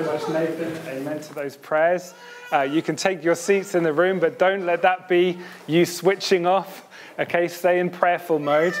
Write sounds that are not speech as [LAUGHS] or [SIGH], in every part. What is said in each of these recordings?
very much, Nathan. Amen to those prayers. Uh, you can take your seats in the room, but don't let that be you switching off. Okay, stay in prayerful mode.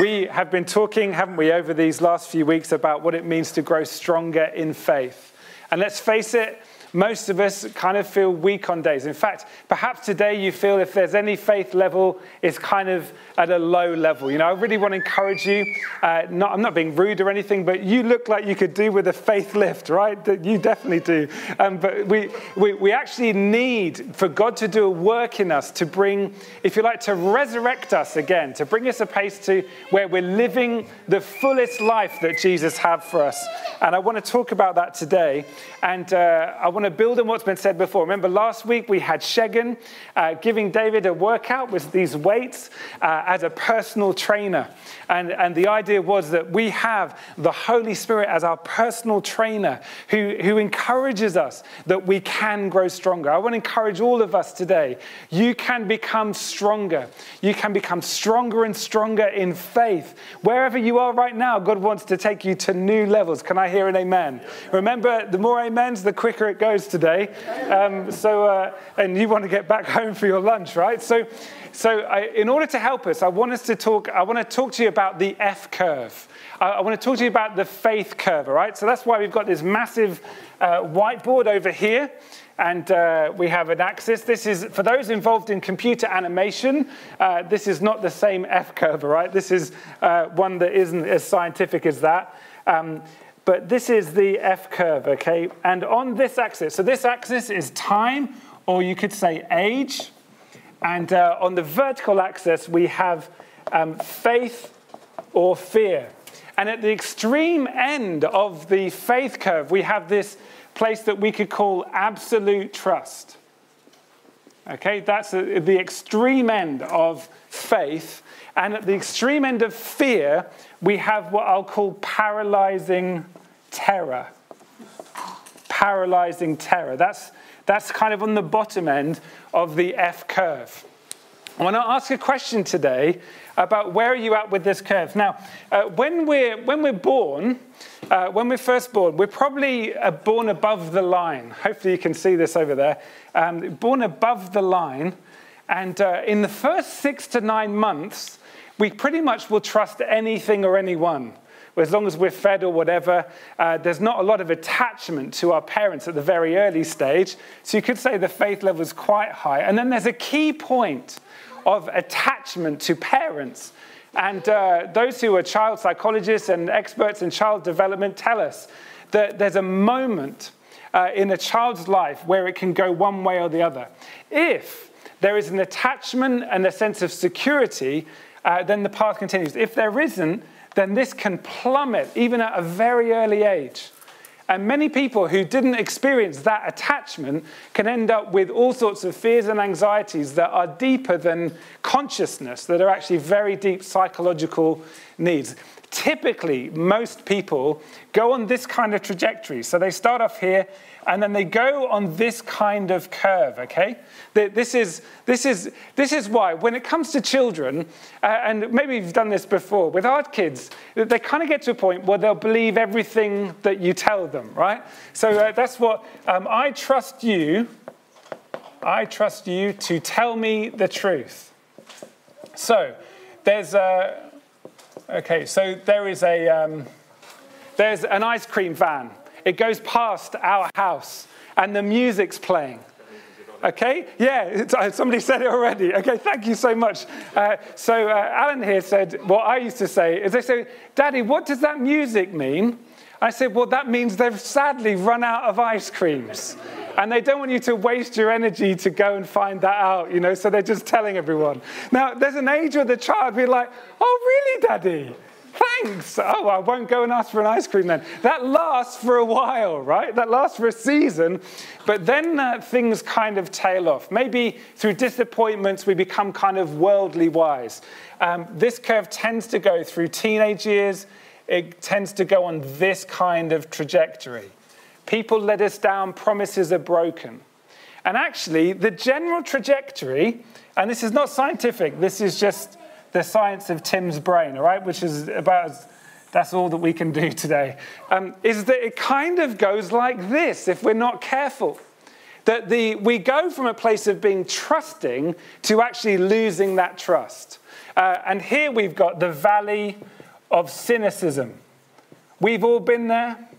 We have been talking, haven't we, over these last few weeks about what it means to grow stronger in faith. And let's face it, most of us kind of feel weak on days. In fact, perhaps today you feel if there's any faith level, it's kind of at a low level. You know, I really want to encourage you. Uh, not, I'm not being rude or anything, but you look like you could do with a faith lift, right? You definitely do. Um, but we, we, we actually need for God to do a work in us to bring, if you like, to resurrect us again, to bring us a pace to where we're living the fullest life that Jesus had for us. And I want to talk about that today. And uh, I want to build on what's been said before. Remember, last week we had Shegan uh, giving David a workout with these weights. Uh, as a personal trainer. And, and the idea was that we have the Holy Spirit as our personal trainer who, who encourages us that we can grow stronger. I want to encourage all of us today. You can become stronger. You can become stronger and stronger in faith. Wherever you are right now, God wants to take you to new levels. Can I hear an amen? Remember, the more the quicker it goes today. Um, so, uh, and you want to get back [LAUGHS] home for your lunch, right? So, so, I, in order to help us, I want us to talk. I want to talk to you about the F curve. I, I want to talk to you about the faith curve. All right. So that's why we've got this massive uh, whiteboard over here, and uh, we have an axis. This is for those involved in computer animation. Uh, this is not the same F curve. right? This is uh, one that isn't as scientific as that. Um, but this is the F curve, okay? And on this axis, so this axis is time, or you could say age. And uh, on the vertical axis, we have um, faith or fear. And at the extreme end of the faith curve, we have this place that we could call absolute trust. Okay, that's the extreme end of faith. And at the extreme end of fear, we have what I'll call paralyzing terror. Paralyzing terror. That's that's kind of on the bottom end of the F curve. I want to ask a question today about where are you at with this curve. Now, uh, when, we're, when we're born, uh, when we're first born, we're probably uh, born above the line. Hopefully, you can see this over there. Um, born above the line. And uh, in the first six to nine months, we pretty much will trust anything or anyone as long as we're fed or whatever, uh, there's not a lot of attachment to our parents at the very early stage. So you could say the faith level is quite high. And then there's a key point of attachment to parents. And uh, those who are child psychologists and experts in child development tell us that there's a moment uh, in a child's life where it can go one way or the other. If there is an attachment and a sense of security, uh, then the path continues. If there isn't, then this can plummet even at a very early age. And many people who didn't experience that attachment can end up with all sorts of fears and anxieties that are deeper than consciousness, that are actually very deep psychological needs. Typically, most people go on this kind of trajectory. So they start off here and then they go on this kind of curve, okay? This is, this is, this is why, when it comes to children, uh, and maybe you've done this before, with our kids, they kind of get to a point where they'll believe everything that you tell them, right? So uh, that's what um, I trust you, I trust you to tell me the truth. So there's a, okay, so there is a, um, there's an ice cream van it goes past our house and the music's playing. Okay? Yeah, uh, somebody said it already. Okay, thank you so much. Uh, so, uh, Alan here said, what I used to say is they say, Daddy, what does that music mean? I said, well, that means they've sadly run out of ice creams. And they don't want you to waste your energy to go and find that out, you know, so they're just telling everyone. Now, there's an age where the child be like, oh, really, Daddy? Thanks. Oh, I won't go and ask for an ice cream then. That lasts for a while, right? That lasts for a season. But then uh, things kind of tail off. Maybe through disappointments, we become kind of worldly wise. Um, this curve tends to go through teenage years, it tends to go on this kind of trajectory. People let us down, promises are broken. And actually, the general trajectory, and this is not scientific, this is just the science of Tim's brain, all right, which is about as That's all that we can do today. Um, is that it kind of goes like this if we're not careful. That the, we go from a place of being trusting to actually losing that trust. Uh, and here we've got the valley of cynicism. We've all been there.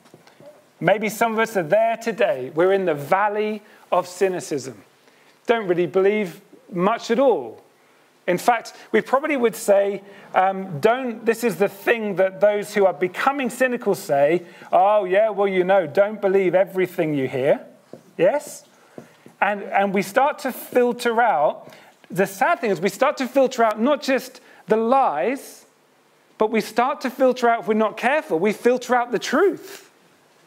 Maybe some of us are there today. We're in the valley of cynicism. Don't really believe much at all. In fact, we probably would say, um, don't, this is the thing that those who are becoming cynical say, oh, yeah, well, you know, don't believe everything you hear. Yes? And, and we start to filter out, the sad thing is, we start to filter out not just the lies, but we start to filter out, if we're not careful, we filter out the truth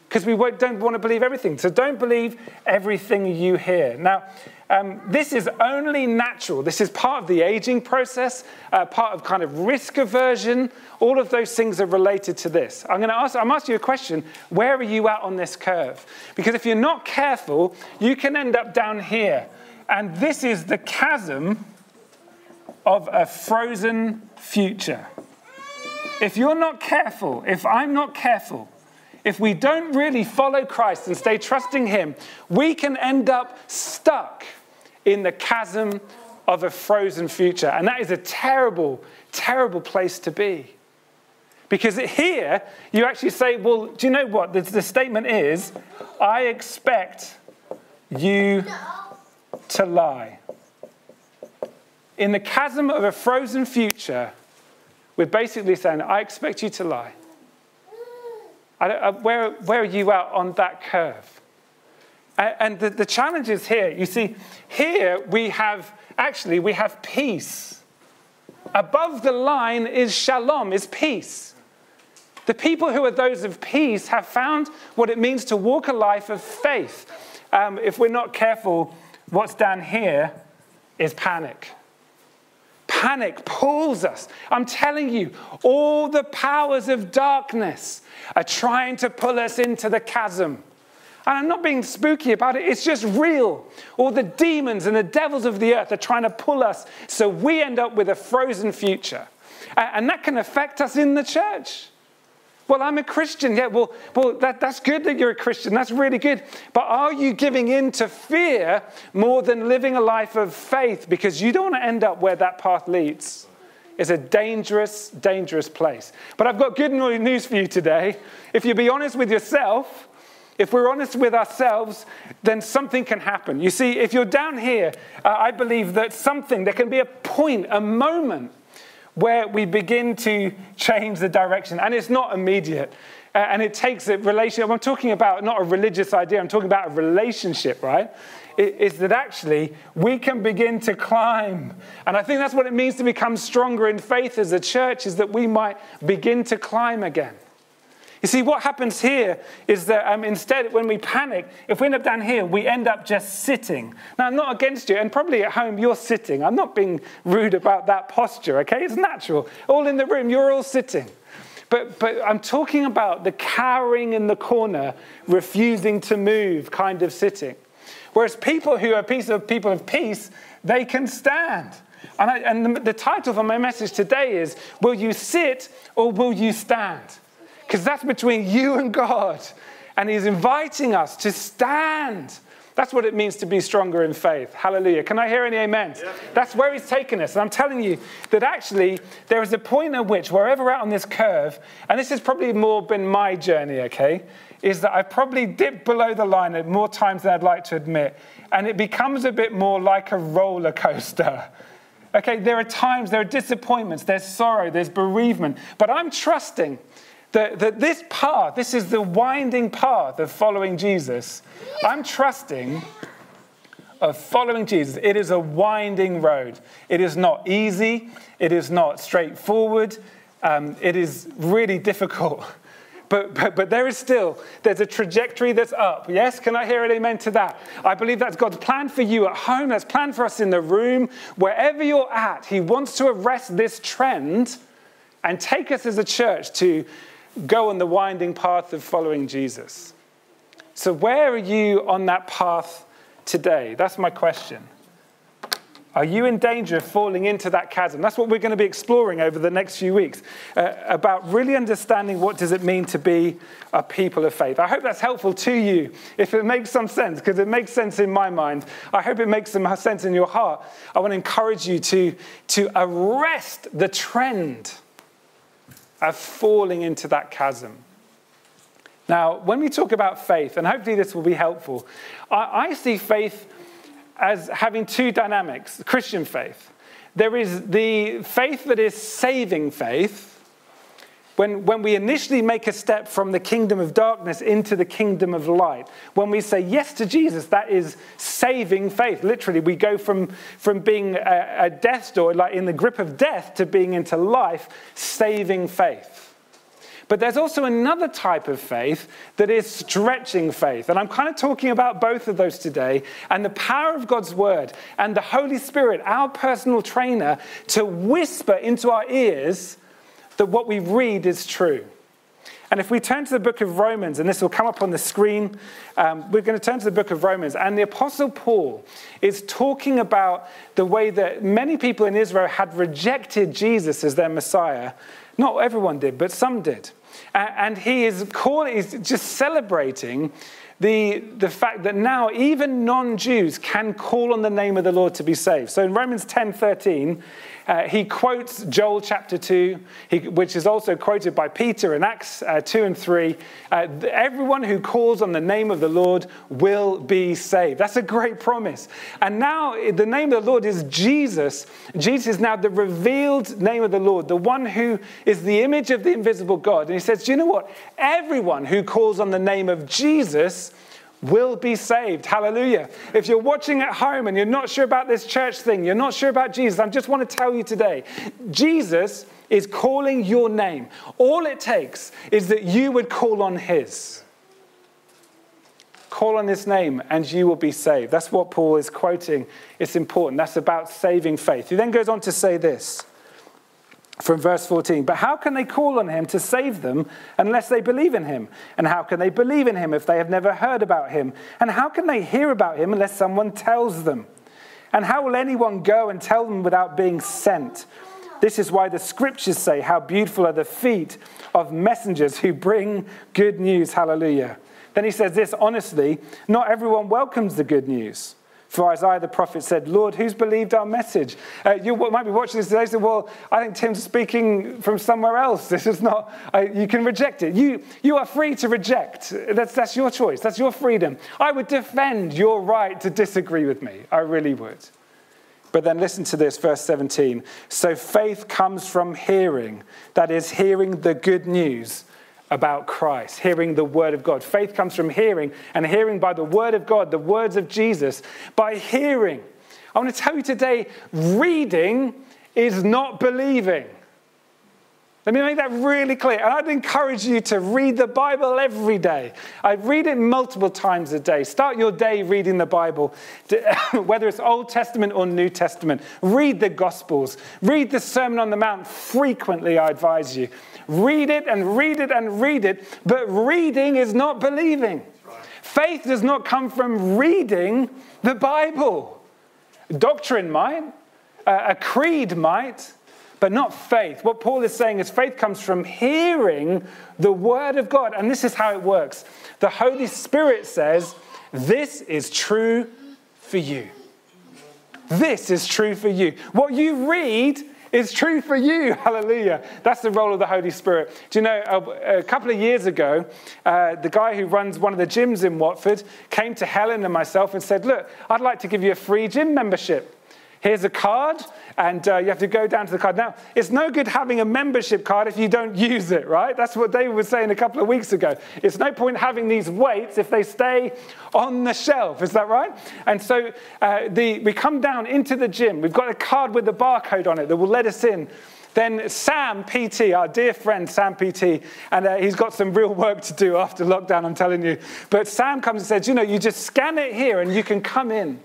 because we don't want to believe everything. So don't believe everything you hear. Now, um, this is only natural. This is part of the aging process, uh, part of kind of risk aversion. All of those things are related to this. I'm going to ask, I'm asking you a question. Where are you at on this curve? Because if you're not careful, you can end up down here. And this is the chasm of a frozen future. If you're not careful, if I'm not careful, if we don't really follow Christ and stay trusting Him, we can end up stuck in the chasm of a frozen future. And that is a terrible, terrible place to be. Because here, you actually say, well, do you know what? The, the statement is, I expect you to lie. In the chasm of a frozen future, we're basically saying, I expect you to lie. Where, where are you at on that curve? And the, the challenge is here. You see, here we have actually we have peace. Above the line is shalom, is peace. The people who are those of peace have found what it means to walk a life of faith. Um, if we're not careful, what's down here is panic. Panic pulls us. I'm telling you, all the powers of darkness are trying to pull us into the chasm. And I'm not being spooky about it, it's just real. All the demons and the devils of the earth are trying to pull us so we end up with a frozen future. And that can affect us in the church. Well, I'm a Christian. Yeah, well, well that, that's good that you're a Christian. That's really good. But are you giving in to fear more than living a life of faith? Because you don't want to end up where that path leads. It's a dangerous, dangerous place. But I've got good news for you today. If you be honest with yourself, if we're honest with ourselves, then something can happen. You see, if you're down here, uh, I believe that something, there can be a point, a moment where we begin to change the direction. And it's not immediate. Uh, and it takes a relationship. I'm talking about not a religious idea, I'm talking about a relationship, right? Is that actually we can begin to climb. And I think that's what it means to become stronger in faith as a church, is that we might begin to climb again. You see, what happens here is that um, instead, when we panic, if we end up down here, we end up just sitting. Now, I'm not against you, and probably at home you're sitting. I'm not being rude about that posture, okay? It's natural. All in the room, you're all sitting. But, but I'm talking about the cowering in the corner, refusing to move kind of sitting. Whereas people who are piece of people of peace, they can stand. And, I, and the, the title for my message today is Will you sit or will you stand? Because that's between you and God. And He's inviting us to stand. That's what it means to be stronger in faith. Hallelujah. Can I hear any amens? Yeah. That's where He's taken us. And I'm telling you that actually there is a point at which, wherever out on this curve, and this has probably more been my journey, okay, is that I've probably dipped below the line at more times than I'd like to admit. And it becomes a bit more like a roller coaster. Okay, there are times, there are disappointments, there's sorrow, there's bereavement. But I'm trusting that, that this path, this is the winding path of following Jesus. I'm trusting of following Jesus. It is a winding road. It is not easy. It is not straightforward. Um, it is really difficult. [LAUGHS] But, but, but there is still, there's a trajectory that's up. Yes? Can I hear an amen to that? I believe that's God's plan for you at home. That's plan for us in the room. Wherever you're at, He wants to arrest this trend and take us as a church to go on the winding path of following Jesus. So, where are you on that path today? That's my question. Are you in danger of falling into that chasm? That's what we're going to be exploring over the next few weeks uh, about really understanding what does it mean to be a people of faith. I hope that's helpful to you. If it makes some sense, because it makes sense in my mind, I hope it makes some sense in your heart. I want to encourage you to, to arrest the trend of falling into that chasm. Now, when we talk about faith, and hopefully this will be helpful, I, I see faith as having two dynamics Christian faith. There is the faith that is saving faith. When, when we initially make a step from the kingdom of darkness into the kingdom of light, when we say yes to Jesus, that is saving faith. Literally, we go from, from being a, a death's door, like in the grip of death, to being into life, saving faith. But there's also another type of faith that is stretching faith. And I'm kind of talking about both of those today and the power of God's word and the Holy Spirit, our personal trainer, to whisper into our ears that what we read is true. And if we turn to the book of Romans, and this will come up on the screen, um, we're going to turn to the book of Romans. And the Apostle Paul is talking about the way that many people in Israel had rejected Jesus as their Messiah not everyone did, but some did. And he is, call, he's just celebrating the, the fact that now even non Jews can call on the name of the Lord to be saved. So in Romans 10 13, uh, he quotes Joel chapter 2, he, which is also quoted by Peter in Acts uh, 2 and 3. Uh, everyone who calls on the name of the Lord will be saved. That's a great promise. And now the name of the Lord is Jesus. Jesus is now the revealed name of the Lord, the one who is the image of the invisible God. And he says, Do you know what? Everyone who calls on the name of Jesus will be saved. Hallelujah. If you're watching at home and you're not sure about this church thing, you're not sure about Jesus, I just want to tell you today Jesus is calling your name. All it takes is that you would call on his. Call on his name and you will be saved. That's what Paul is quoting. It's important. That's about saving faith. He then goes on to say this from verse 14. But how can they call on him to save them unless they believe in him? And how can they believe in him if they have never heard about him? And how can they hear about him unless someone tells them? And how will anyone go and tell them without being sent? This is why the scriptures say, How beautiful are the feet of messengers who bring good news. Hallelujah. Then he says this honestly, not everyone welcomes the good news. For Isaiah the prophet said, Lord, who's believed our message? Uh, you might be watching this today and say, Well, I think Tim's speaking from somewhere else. [LAUGHS] This is not, you can reject it. You, you are free to reject. That's, that's your choice, that's your freedom. I would defend your right to disagree with me. I really would. But then listen to this, verse 17. So faith comes from hearing, that is, hearing the good news about Christ, hearing the word of God. Faith comes from hearing, and hearing by the word of God, the words of Jesus, by hearing. I want to tell you today reading is not believing. Let me make that really clear. And I'd encourage you to read the Bible every day. I read it multiple times a day. Start your day reading the Bible, [LAUGHS] whether it's Old Testament or New Testament. Read the Gospels. Read the Sermon on the Mount frequently, I advise you. Read it and read it and read it. But reading is not believing. Faith does not come from reading the Bible. Doctrine might, uh, a creed might but not faith. What Paul is saying is faith comes from hearing the word of God. And this is how it works the Holy Spirit says, This is true for you. This is true for you. What you read is true for you. [LAUGHS] Hallelujah. That's the role of the Holy Spirit. Do you know, a, a couple of years ago, uh, the guy who runs one of the gyms in Watford came to Helen and myself and said, Look, I'd like to give you a free gym membership. Here's a card, and uh, you have to go down to the card. Now, it's no good having a membership card if you don't use it, right? That's what David was saying a couple of weeks ago. It's no point having these weights if they stay on the shelf. Is that right? And so uh, the, we come down into the gym. We've got a card with a barcode on it that will let us in. Then Sam PT, our dear friend Sam PT, and uh, he's got some real work to do after lockdown, I'm telling you. But Sam comes and says, you know, you just scan it here and you can come in.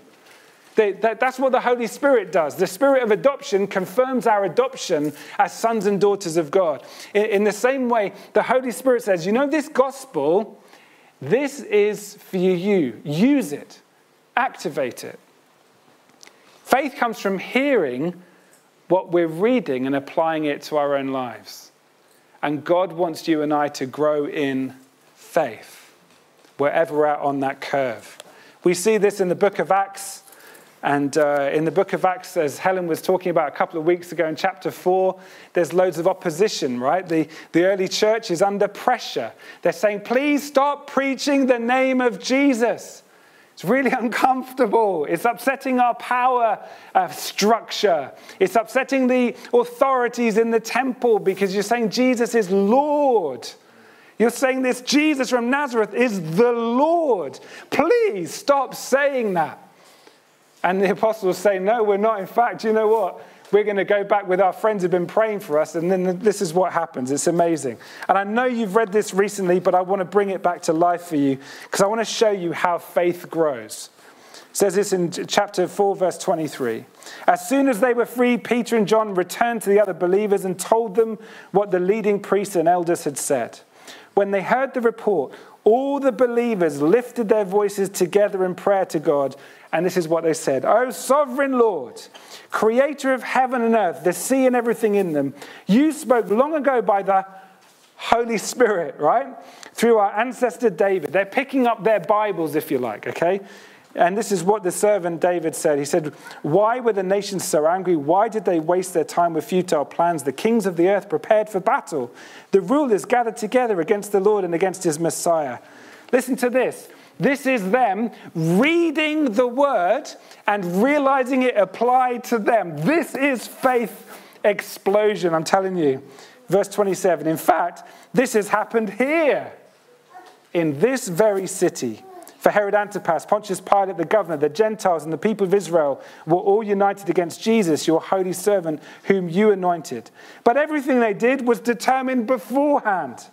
They, that, that's what the Holy Spirit does. The Spirit of adoption confirms our adoption as sons and daughters of God. In, in the same way, the Holy Spirit says, You know, this gospel, this is for you. Use it, activate it. Faith comes from hearing what we're reading and applying it to our own lives. And God wants you and I to grow in faith wherever we're at on that curve. We see this in the book of Acts. And uh, in the book of Acts, as Helen was talking about a couple of weeks ago in chapter 4, there's loads of opposition, right? The, the early church is under pressure. They're saying, please stop preaching the name of Jesus. It's really [LAUGHS] uncomfortable. It's upsetting our power uh, structure. It's upsetting the authorities in the temple because you're saying Jesus is Lord. You're saying this Jesus from Nazareth is the Lord. Please stop saying that. And the apostles say, No, we're not. In fact, you know what? We're going to go back with our friends who've been praying for us, and then this is what happens. It's amazing. And I know you've read this recently, but I want to bring it back to life for you because I want to show you how faith grows. It says this in chapter 4, verse 23. As soon as they were free, Peter and John returned to the other believers and told them what the leading priests and elders had said. When they heard the report, all the believers lifted their voices together in prayer to God, and this is what they said O sovereign Lord, creator of heaven and earth, the sea and everything in them, you spoke long ago by the Holy Spirit, right? Through our ancestor David. They're picking up their Bibles, if you like, okay? And this is what the servant David said. He said, Why were the nations so angry? Why did they waste their time with futile plans? The kings of the earth prepared for battle. The rulers gathered together against the Lord and against his Messiah. Listen to this. This is them reading the word and realizing it applied to them. This is faith explosion, I'm telling you. Verse 27 In fact, this has happened here in this very city. For Herod Antipas, Pontius Pilate, the governor, the Gentiles, and the people of Israel were all united against Jesus, your holy servant, whom you anointed. But everything they did was determined beforehand.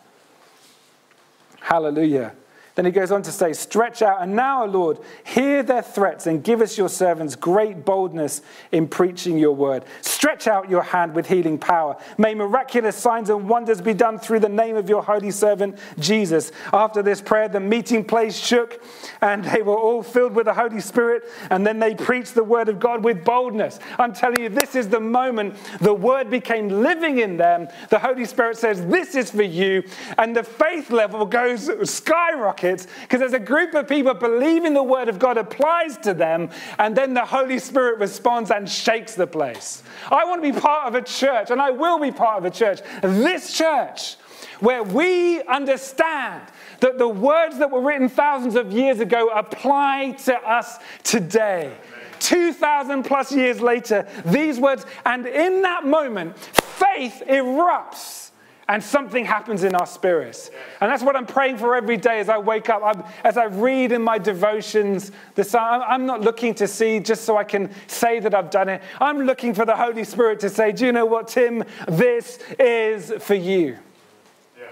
Hallelujah. Then he goes on to say, Stretch out, and now, Lord, hear their threats and give us your servants great boldness in preaching your word. Stretch out your hand with healing power. May miraculous signs and wonders be done through the name of your holy servant, Jesus. After this prayer, the meeting place shook, and they were all filled with the Holy Spirit, and then they preached the word of God with boldness. I'm telling you, this is the moment the word became living in them. The Holy Spirit says, This is for you, and the faith level goes skyrocket because there's a group of people believing the word of God applies to them, and then the Holy Spirit responds and shakes the place. I want to be part of a church, and I will be part of a church, this church, where we understand that the words that were written thousands of years ago apply to us today. 2,000 plus years later, these words, and in that moment, faith erupts and something happens in our spirits. And that's what I'm praying for every day as I wake up, I'm, as I read in my devotions. This, I'm not looking to see just so I can say that I've done it. I'm looking for the Holy Spirit to say, Do you know what, Tim? This is for you. Yeah.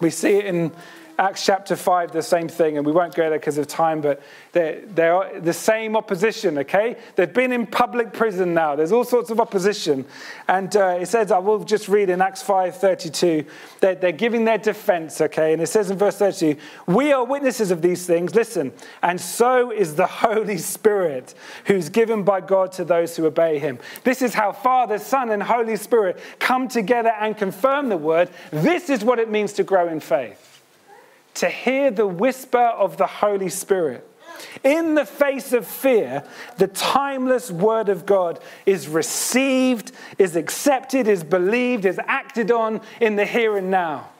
We see it in Acts chapter 5, the same thing, and we won't go there because of time, but they're, they're the same opposition, okay? They've been in public prison now. There's all sorts of opposition. And uh, it says, I will just read in Acts 5 32, they're, they're giving their defense, okay? And it says in verse 32, We are witnesses of these things, listen, and so is the [LAUGHS] Holy Spirit, who's given by God to those who obey him. This is how Father, Son, and Holy Spirit come together and confirm the word. This is what it means to grow in faith to hear the whisper of the Holy Spirit. In the face of fear, the timeless word of God is received, is accepted, is believed, is acted on in the here and now.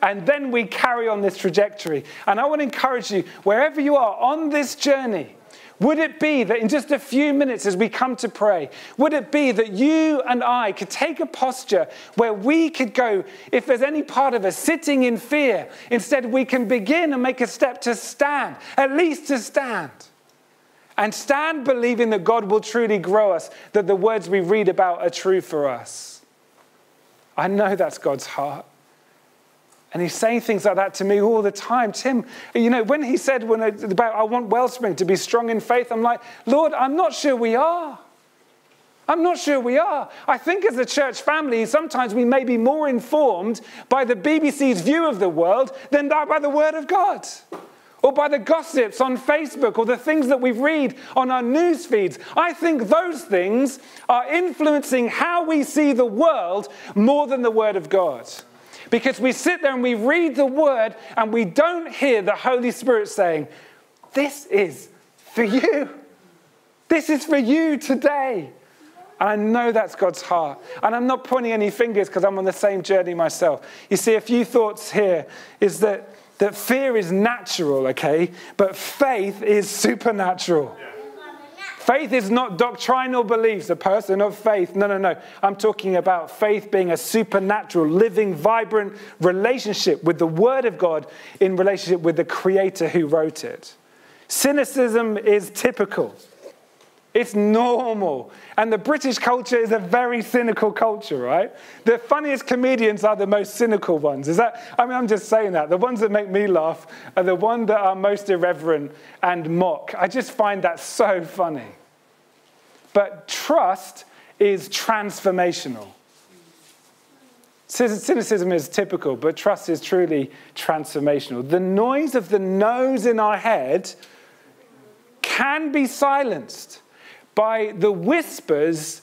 And then we carry on this trajectory. And I want to encourage you, wherever you are on this journey, would it be that in just a few minutes as we come to pray, would it be that you and I could take a posture where we could go, if there's any part of us sitting in fear, instead we can begin and make a step to stand, at least to stand. And stand believing that God will truly grow us, that the words we read about are true for us. I know that's God's heart. And he's saying things like that to me all the time. Tim, you know, when he said when I, about I want Wellspring to be strong in faith, I'm like, Lord, I'm not sure we are. I'm not sure we are. I think as a church family, sometimes we may be more informed by the BBC's view of the world than by the Word of God. or by the gossips on Facebook or the things that we read on our news feeds. I think those things are influencing how we see the world more than the Word of God. Because we sit there and we read the Word and we don't hear the Holy Spirit saying, This is for you. This is for you today. And I know that's God's heart. And I'm not pointing any fingers because I'm on the same journey myself. You see, a few thoughts here is that, that fear is natural, okay? But faith is supernatural. Faith is not doctrinal beliefs, a person of faith. No, no, no. I'm talking about faith being a supernatural, living, vibrant relationship with the Word of God in relationship with the Creator who wrote it. Cynicism is typical. It's normal. And the British culture is a very cynical culture, right? The funniest comedians are the most cynical ones. Is that, I mean, I'm just saying that. The ones that make me laugh are the ones that are most irreverent and mock. I just find that so funny. But trust is transformational. Cynicism is typical, but trust is truly transformational. The noise of the no's in our head can be silenced by the whispers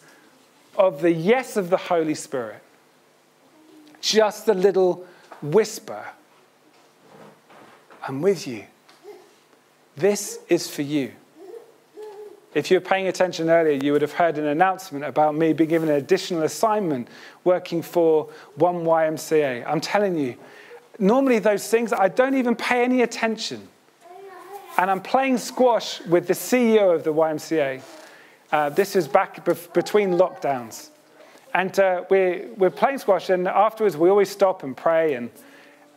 of the yes of the Holy Spirit. Just a little whisper. I'm with you. This is for you. If you were paying attention earlier, you would have heard an announcement about me being given an additional assignment working for One YMCA. I'm telling you, normally those things, I don't even pay any attention. And I'm playing squash with the CEO of the YMCA. Uh, this is back bef- between lockdowns. And uh, we're, we're playing squash, and afterwards we always stop and pray. And,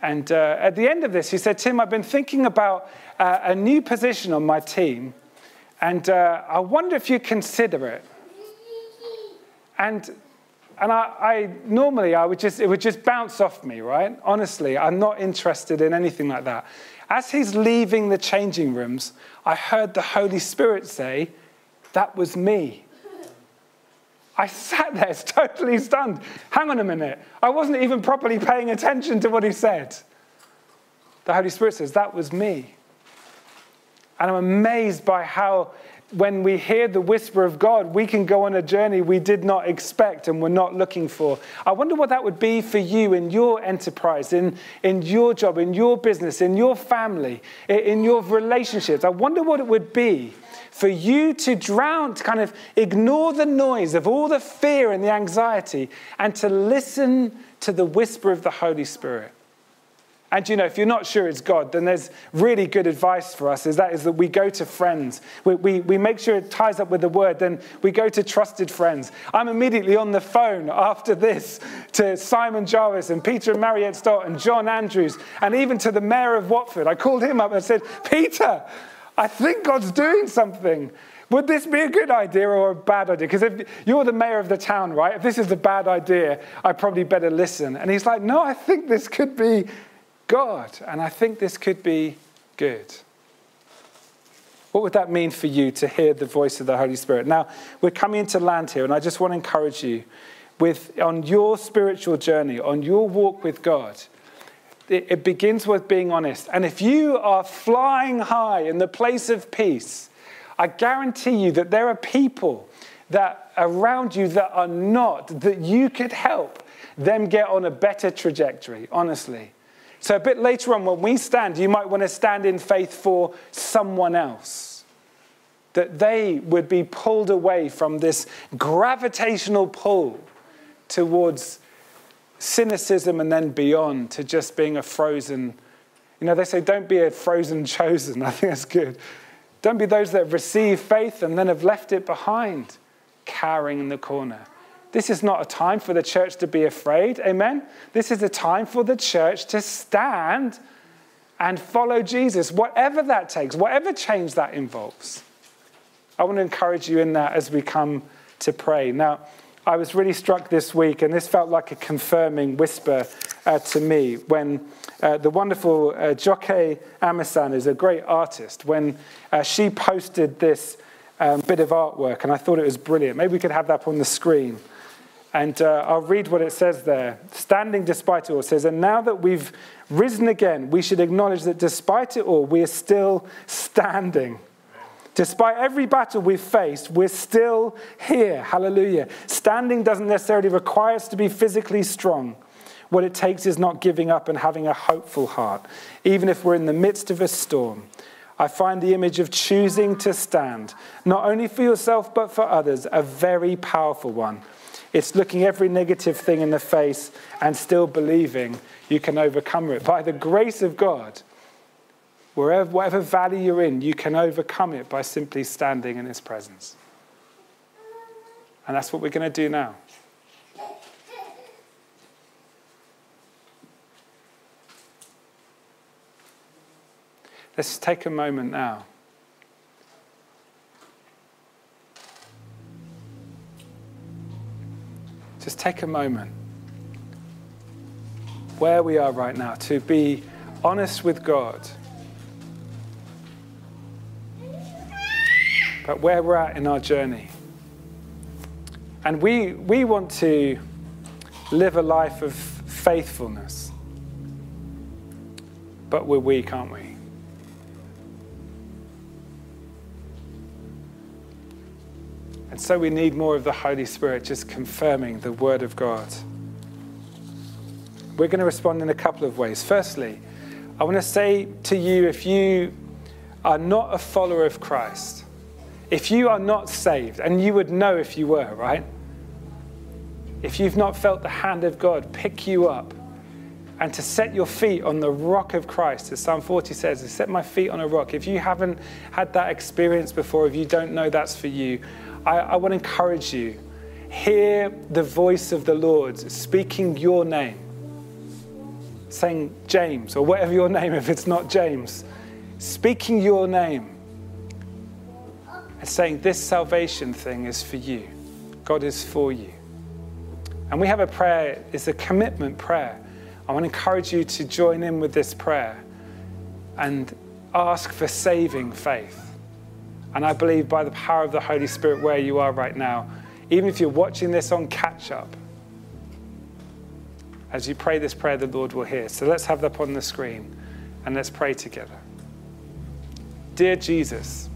and uh, at the end of this, he said, Tim, I've been thinking about uh, a new position on my team, and uh, I wonder if you consider it. And, and I, I, normally I would just, it would just bounce off me, right? Honestly, I'm not interested in anything like that. As he's leaving the changing rooms, I heard the Holy Spirit say, that was me. I sat there [LAUGHS] totally stunned. Hang on a minute. I wasn't even properly paying attention to what he said. The Holy Spirit says, That was me. And I'm amazed by how, when we hear the whisper of God, we can go on a journey we did not expect and were not looking for. I wonder what that would be for you in your enterprise, in, in your job, in your business, in your family, in your relationships. I wonder what it would be for you to drown, to kind of ignore the noise of all the fear and the anxiety, and to listen to the whisper of the Holy Spirit. And you know, if you're not sure it's God, then there's really good advice for us. Is that is that we go to friends. We, we, we make sure it ties up with the word. Then we go to trusted friends. I'm immediately on the phone after this to Simon Jarvis and Peter and Mariette Stott and John Andrews and even to the mayor of Watford. I called him up and said, Peter, I think God's doing something. Would this be a good idea or a bad idea? Because if you're the mayor of the town, right? If this is a bad idea, I probably better listen. And he's like, No, I think this could be God, and I think this could be good. What would that mean for you to hear the voice of the Holy Spirit? Now, we're coming into land here, and I just want to encourage you with on your spiritual journey, on your walk with God it begins with being honest. And if you are flying high in the place of peace, I guarantee you that there are people that around you that are not, that you could help them get on a better trajectory, honestly. So, a bit later on, when we stand, you might want to stand in faith for someone else. That they would be pulled away from this gravitational pull towards cynicism and then beyond to just being a frozen. You know, they say, don't be a frozen chosen. [LAUGHS] I think that's good. Don't be those that receive faith and then have left it behind, cowering in the corner. This is not a time for the church to be afraid. Amen? This is a time for the church to stand and follow Jesus, whatever that takes, whatever change that involves. I want to encourage you in that as we come to pray. Now, I was really struck this week, and this felt like a confirming whisper uh, to me when uh, the wonderful uh, Joke Amasan is a great artist. When uh, she posted this um, bit of artwork, and I thought it was brilliant. Maybe we could have that up on the screen. And uh, I'll read what it says there. Standing despite it all, says, And now that we've risen again, we should acknowledge that despite it all, we are still standing. Despite every battle we've faced, we're still here. Hallelujah. Standing doesn't necessarily require us to be physically strong. What it takes is not giving up and having a hopeful heart, even if we're in the midst of a storm. I find the image of choosing to stand, not only for yourself, but for others, a very powerful one. It's looking every negative thing in the face and still believing you can overcome it. By the grace of God, wherever, whatever valley you're in, you can overcome it by simply standing in His presence. And that's what we're going to do now. Let's take a moment now. Just take a moment where we are right now to be honest with God but where we're at in our journey. And we, we want to live a life of faithfulness, but we're weak, aren't we? And so we need more of the Holy Spirit just confirming the Word of God. We're going to respond in a couple of ways. Firstly, I want to say to you if you are not a follower of Christ, if you are not saved, and you would know if you were, right? If you've not felt the hand of God pick you up and to set your feet on the rock of Christ, as Psalm 40 says, to set my feet on a rock. If you haven't had that experience before, if you don't know that's for you, I, I want to encourage you. Hear the voice of the Lord speaking your name, saying James, or whatever your name, if it's not James, speaking your name and saying, This salvation thing is for you. God is for you. And we have a prayer, it's a commitment prayer. I want to encourage you to join in with this prayer and ask for saving faith. And I believe by the power of the Holy Spirit, where you are right now, even if you're watching this on catch up, as you pray this prayer, the Lord will hear. So let's have that up on the screen and let's pray together. Dear Jesus,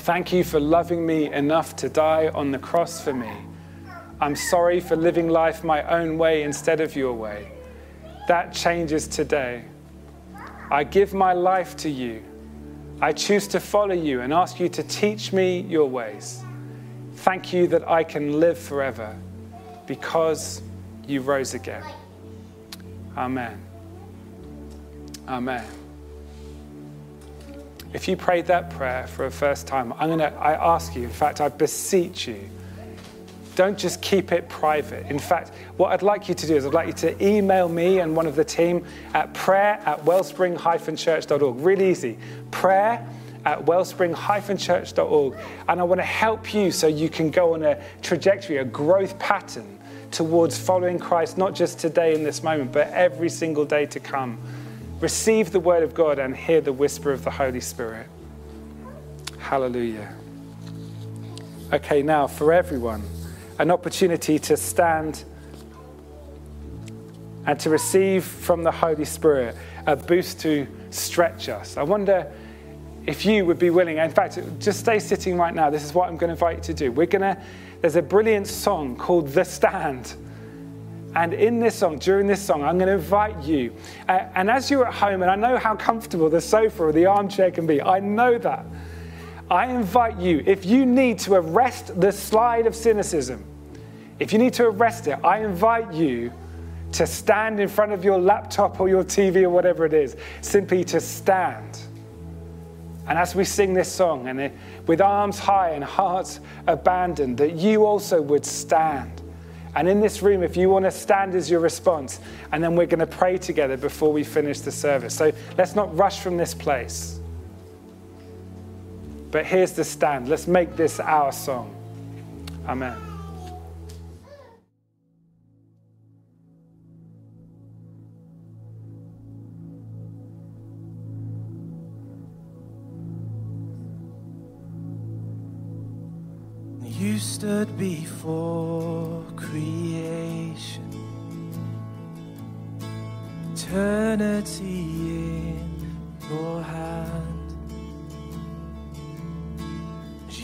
Thank you for loving me enough to die on the cross for me. I'm sorry for living life my own way instead of your way. That changes today. I give my life to you. I choose to follow you and ask you to teach me your ways. Thank you that I can live forever because you rose again. Amen. Amen. If you prayed that prayer for a first time, I'm going to, I ask you, in fact, I beseech you, don't just keep it private. In fact, what I'd like you to do is I'd like you to email me and one of the team at prayer at wellspring-church.org. Really easy. Prayer at wellspring-church.org. And I want to help you so you can go on a trajectory, a growth pattern towards following Christ, not just today in this moment, but every single day to come receive the word of God and hear the whisper of the Holy Spirit. Hallelujah. Okay, now for everyone, an opportunity to stand and to receive from the Holy Spirit a boost to stretch us. I wonder if you would be willing, in fact, just stay sitting right now. This is what I'm going to invite you to do. We're going to, there's a brilliant song called The Stand and in this song, during this song, I'm going to invite you. Uh, and as you're at home, and I know how comfortable the sofa or the armchair can be, I know that. I invite you, if you need to arrest the slide of cynicism, if you need to arrest it, I invite you to stand in front of your laptop or your TV or whatever it is, simply to stand. And as we sing this song, and it, with arms high and hearts abandoned, that you also would stand and in this room, if you want to stand as your response, and then we're going to pray together before we finish the service. So let's not rush from this place. But here's the stand. Let's make this our song. Amen. You stood before creation, eternity in your hand.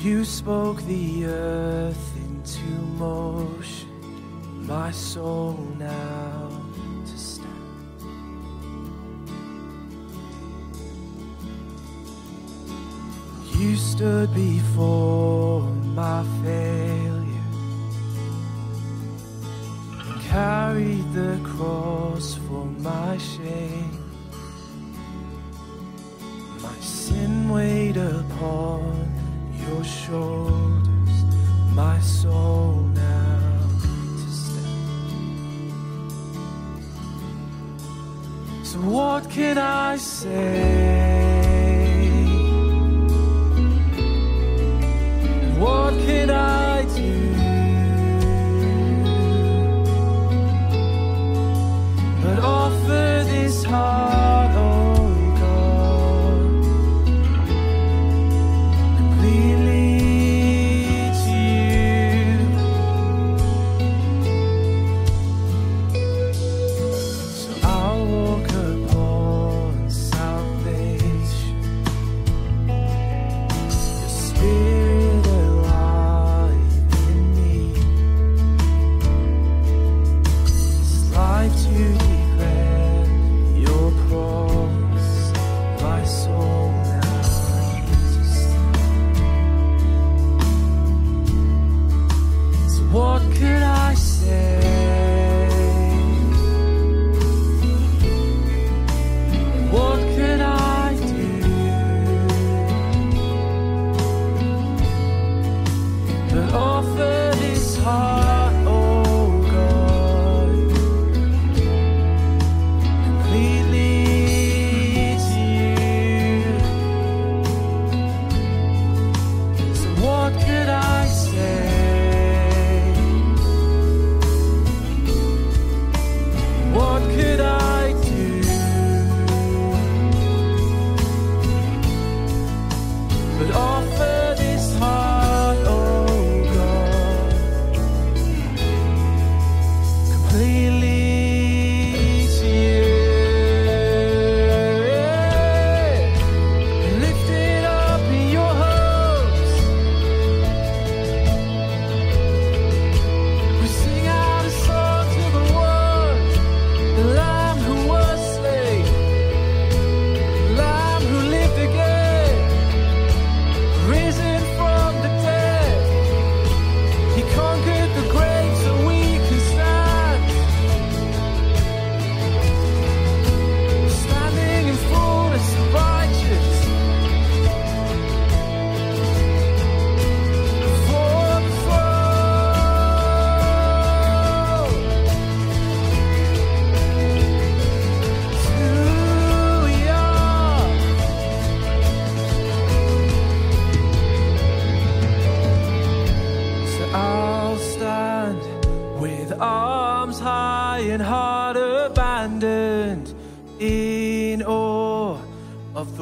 You spoke the earth into motion, my soul now to stand. You stood before my failure, carried the cross for my shame. My sin weighed upon your shoulders, my soul now to stand. So what can I say? What can I?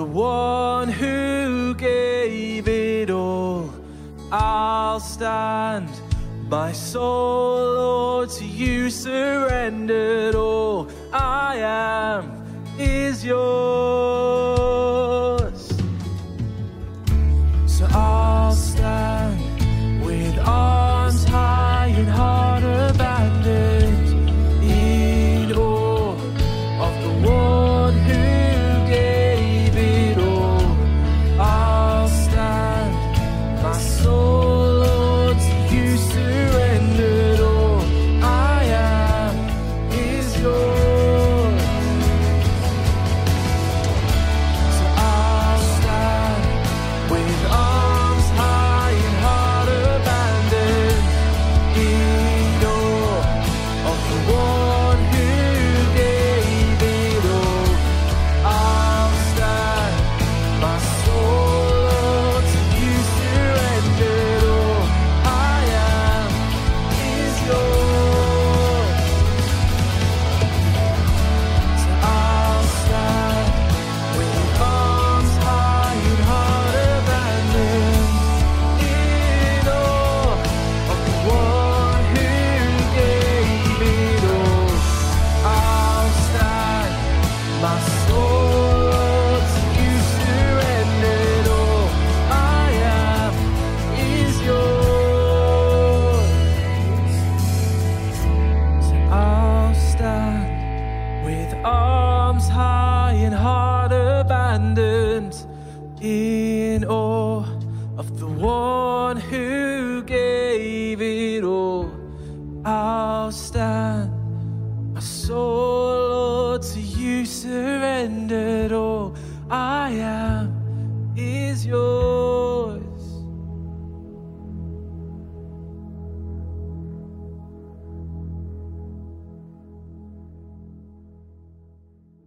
the one who gave it all. I'll stand, my soul, Lord, to you surrendered all I am is yours.